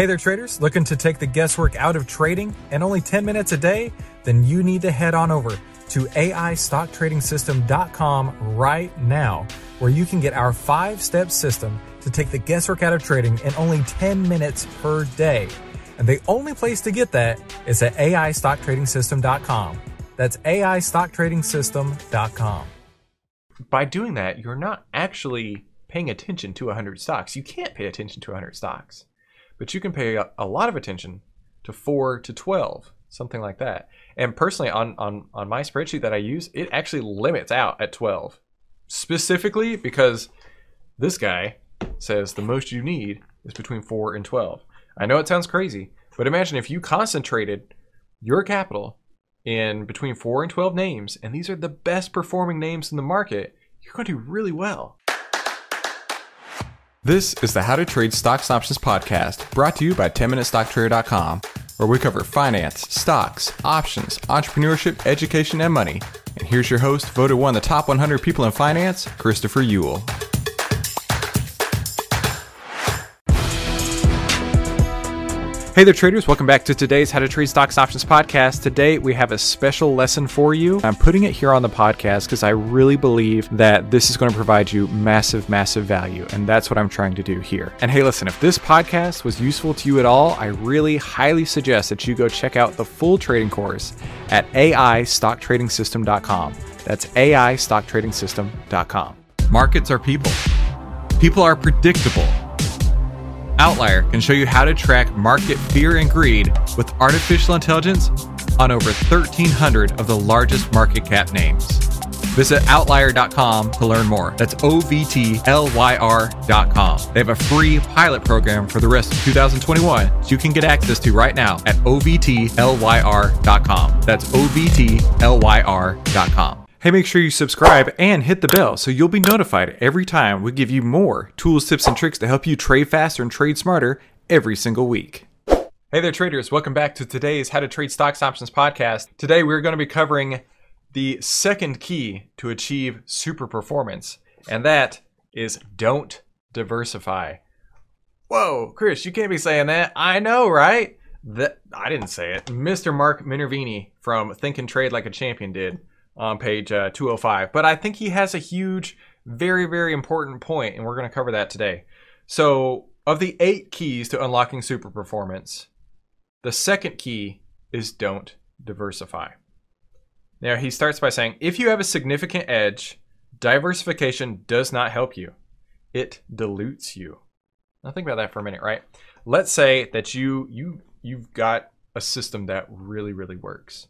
Hey there, traders. Looking to take the guesswork out of trading and only 10 minutes a day? Then you need to head on over to AIStockTradingSystem.com right now, where you can get our five step system to take the guesswork out of trading in only 10 minutes per day. And the only place to get that is at AIStockTradingSystem.com. That's AIStockTradingSystem.com. By doing that, you're not actually paying attention to 100 stocks. You can't pay attention to 100 stocks but you can pay a, a lot of attention to 4 to 12 something like that. And personally on, on on my spreadsheet that i use it actually limits out at 12 specifically because this guy says the most you need is between 4 and 12 i know it sounds crazy but imagine if you concentrated your capital in between 4 and 12 names and these are the best performing names in the market you're going to do really well this is the How to Trade Stocks Options podcast, brought to you by 10MinuteStockTrader.com, where we cover finance, stocks, options, entrepreneurship, education, and money. And here's your host, voted one of the top 100 people in finance, Christopher Uhl. Hey there, traders. Welcome back to today's How to Trade Stocks Options podcast. Today, we have a special lesson for you. I'm putting it here on the podcast because I really believe that this is going to provide you massive, massive value. And that's what I'm trying to do here. And hey, listen, if this podcast was useful to you at all, I really highly suggest that you go check out the full trading course at AIStockTradingSystem.com. That's AIStockTradingSystem.com. Markets are people, people are predictable. OVTLYR can show you how to track market fear and greed with artificial intelligence on over 1,300 of the largest market cap names. Visit OVTLYR.com to learn more. That's O V T L Y R.com. They have a free pilot program for the rest of 2021 so you can get access to right now at OVTLYR.com. That's OVTLYR.com. Hey, make sure you subscribe and hit the bell so you'll be notified every time we give you more tools, tips, and tricks to help you trade faster and trade smarter every single week. Hey there, traders. Welcome back to today's How to Trade Stocks Options podcast. Today, we're going to be covering the second key to achieve super performance, and that is don't diversify. Whoa, Chris, you can't be saying that. I know, right? That I didn't say it. Mr. Mark Minervini from Think and Trade Like a Champion did on page uh, 205. But I think he has a huge, very, very important point, and we're going to cover that today. So, of the eight keys to unlocking super performance, the second key is don't diversify. Now, he starts by saying if you have a significant edge, diversification does not help you, it dilutes you. Now, think about that for a minute, right? Let's say that you you you've got a system that really really works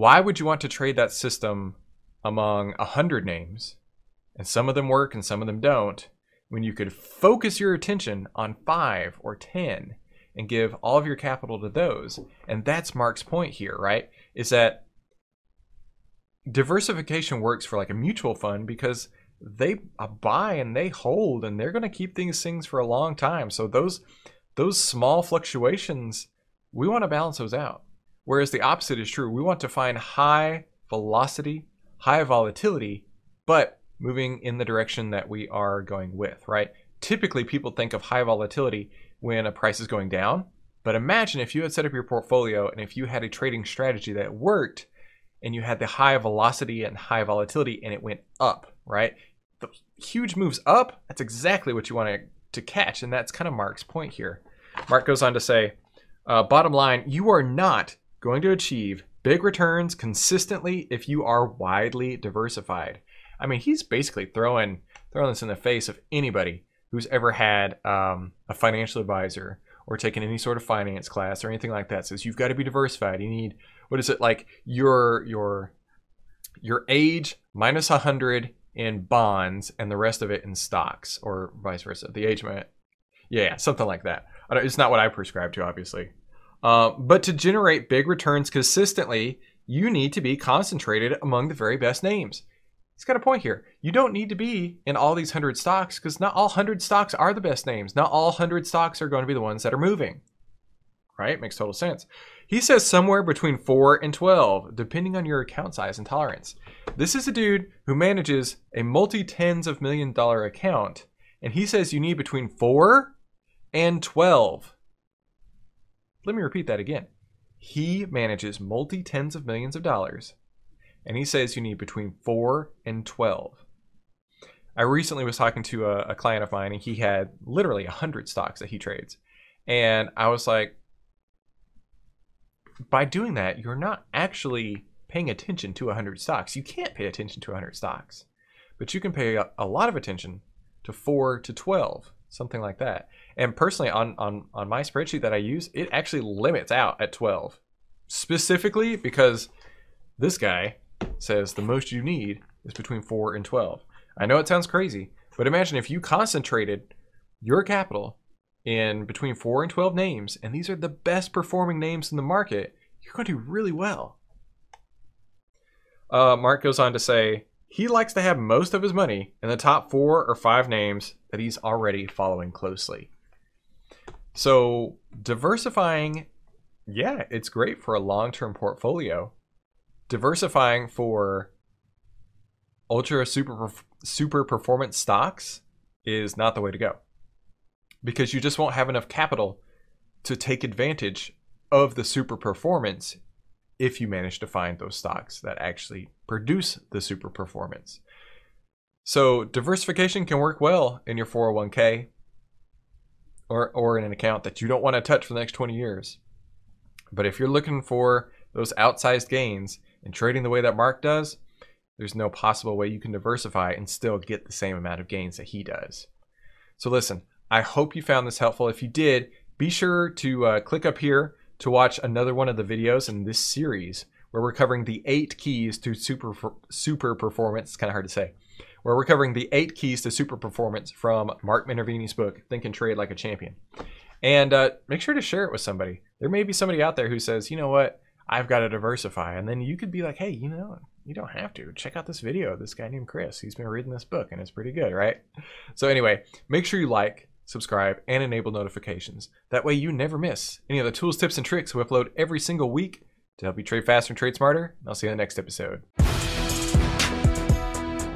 why would you want to trade that system among a hundred names? And some of them work and some of them don't. When you could focus your attention on five or ten and give all of your capital to those. And that's mark's point here right? Is that diversification works for like a mutual fund because they buy and they hold and they're going to keep these things for a long time. So those those small fluctuations we want to balance those out Whereas the opposite is true. We want to find high velocity, high volatility, but moving in the direction that we are going with, right? Typically, people think of high volatility when a price is going down. But imagine if you had set up your portfolio and if you had a trading strategy that worked and you had the high velocity and high volatility and it went up, right? The huge moves up, that's exactly what you want to, catch. And that's kind of Mark's point here. Mark goes on to say, uh, bottom line, you are not going to achieve big returns consistently if you are widely diversified. I mean, he's basically throwing throwing this in the face of anybody who's ever had um, a financial advisor or taken any sort of finance class or anything like that. Says you've got to be diversified. You need what is it like your your your age minus a hundred in bonds and the rest of it in stocks or vice versa. The age, yeah, something like that. It's not what I prescribe to, obviously. Uh, but to generate big returns consistently, you need to be concentrated among the very best names. He's got a point here. You don't need to be in all these 100 stocks because not all 100 stocks are the best names. Not all 100 stocks are going to be the ones that are moving. Right? Makes total sense. He says somewhere between 4 and 12, depending on your account size and tolerance. This is a dude who manages a multi tens of million dollar account, and he says you need between 4 and 12 Let me repeat that again. He manages multi tens of millions of dollars, and he says you need between four and 12. I recently was talking to a, a client of mine, and he had literally 100 stocks that he trades. And I was like, by doing that, you're not actually paying attention to 100 stocks. You can't pay attention to 100 stocks, but you can pay a, a lot of attention to 4 to 12, something like that. And personally, on, on, on my spreadsheet that I use, it actually limits out at 12, specifically because this guy says the most you need is between 4 and 12. I know it sounds crazy, but imagine if you concentrated your capital in between 4 and 12 names, and these are the best performing names in the market, you're going to do really well. Uh, Mark goes on to say he likes to have most of his money in the top four or five names that he's already following closely. So, diversifying, yeah, it's great for a long term portfolio. Diversifying for ultra super super performance stocks is not the way to go because you just won't have enough capital to take advantage of the super performance if you manage to find those stocks that actually produce the super performance. So diversification can work well in your 401k or, or in an account that you don't want to touch for the next 20 years. But if you're looking for those outsized gains and trading the way that Mark does, there's no possible way you can diversify and still get the same amount of gains that he does. So listen, I hope you found this helpful. If you did, be sure to uh, click up here to watch another one of the videos in this series where we're covering the eight keys to super super performance. It's kind of hard to say. Where we're covering the eight keys to super performance from Mark Minervini's book, Think and Trade Like a Champion. And uh, make sure to share it with somebody. There may be somebody out there who says, you know what, I've got to diversify. And then you could be like, hey, you know, you don't have to. Check out this video. This guy named Chris, he's been reading this book and it's pretty good, right? So, anyway, make sure you like, subscribe, and enable notifications. That way you never miss any of the tools, tips, and tricks we upload every single week to help you trade faster and trade smarter. I'll see you in the next episode.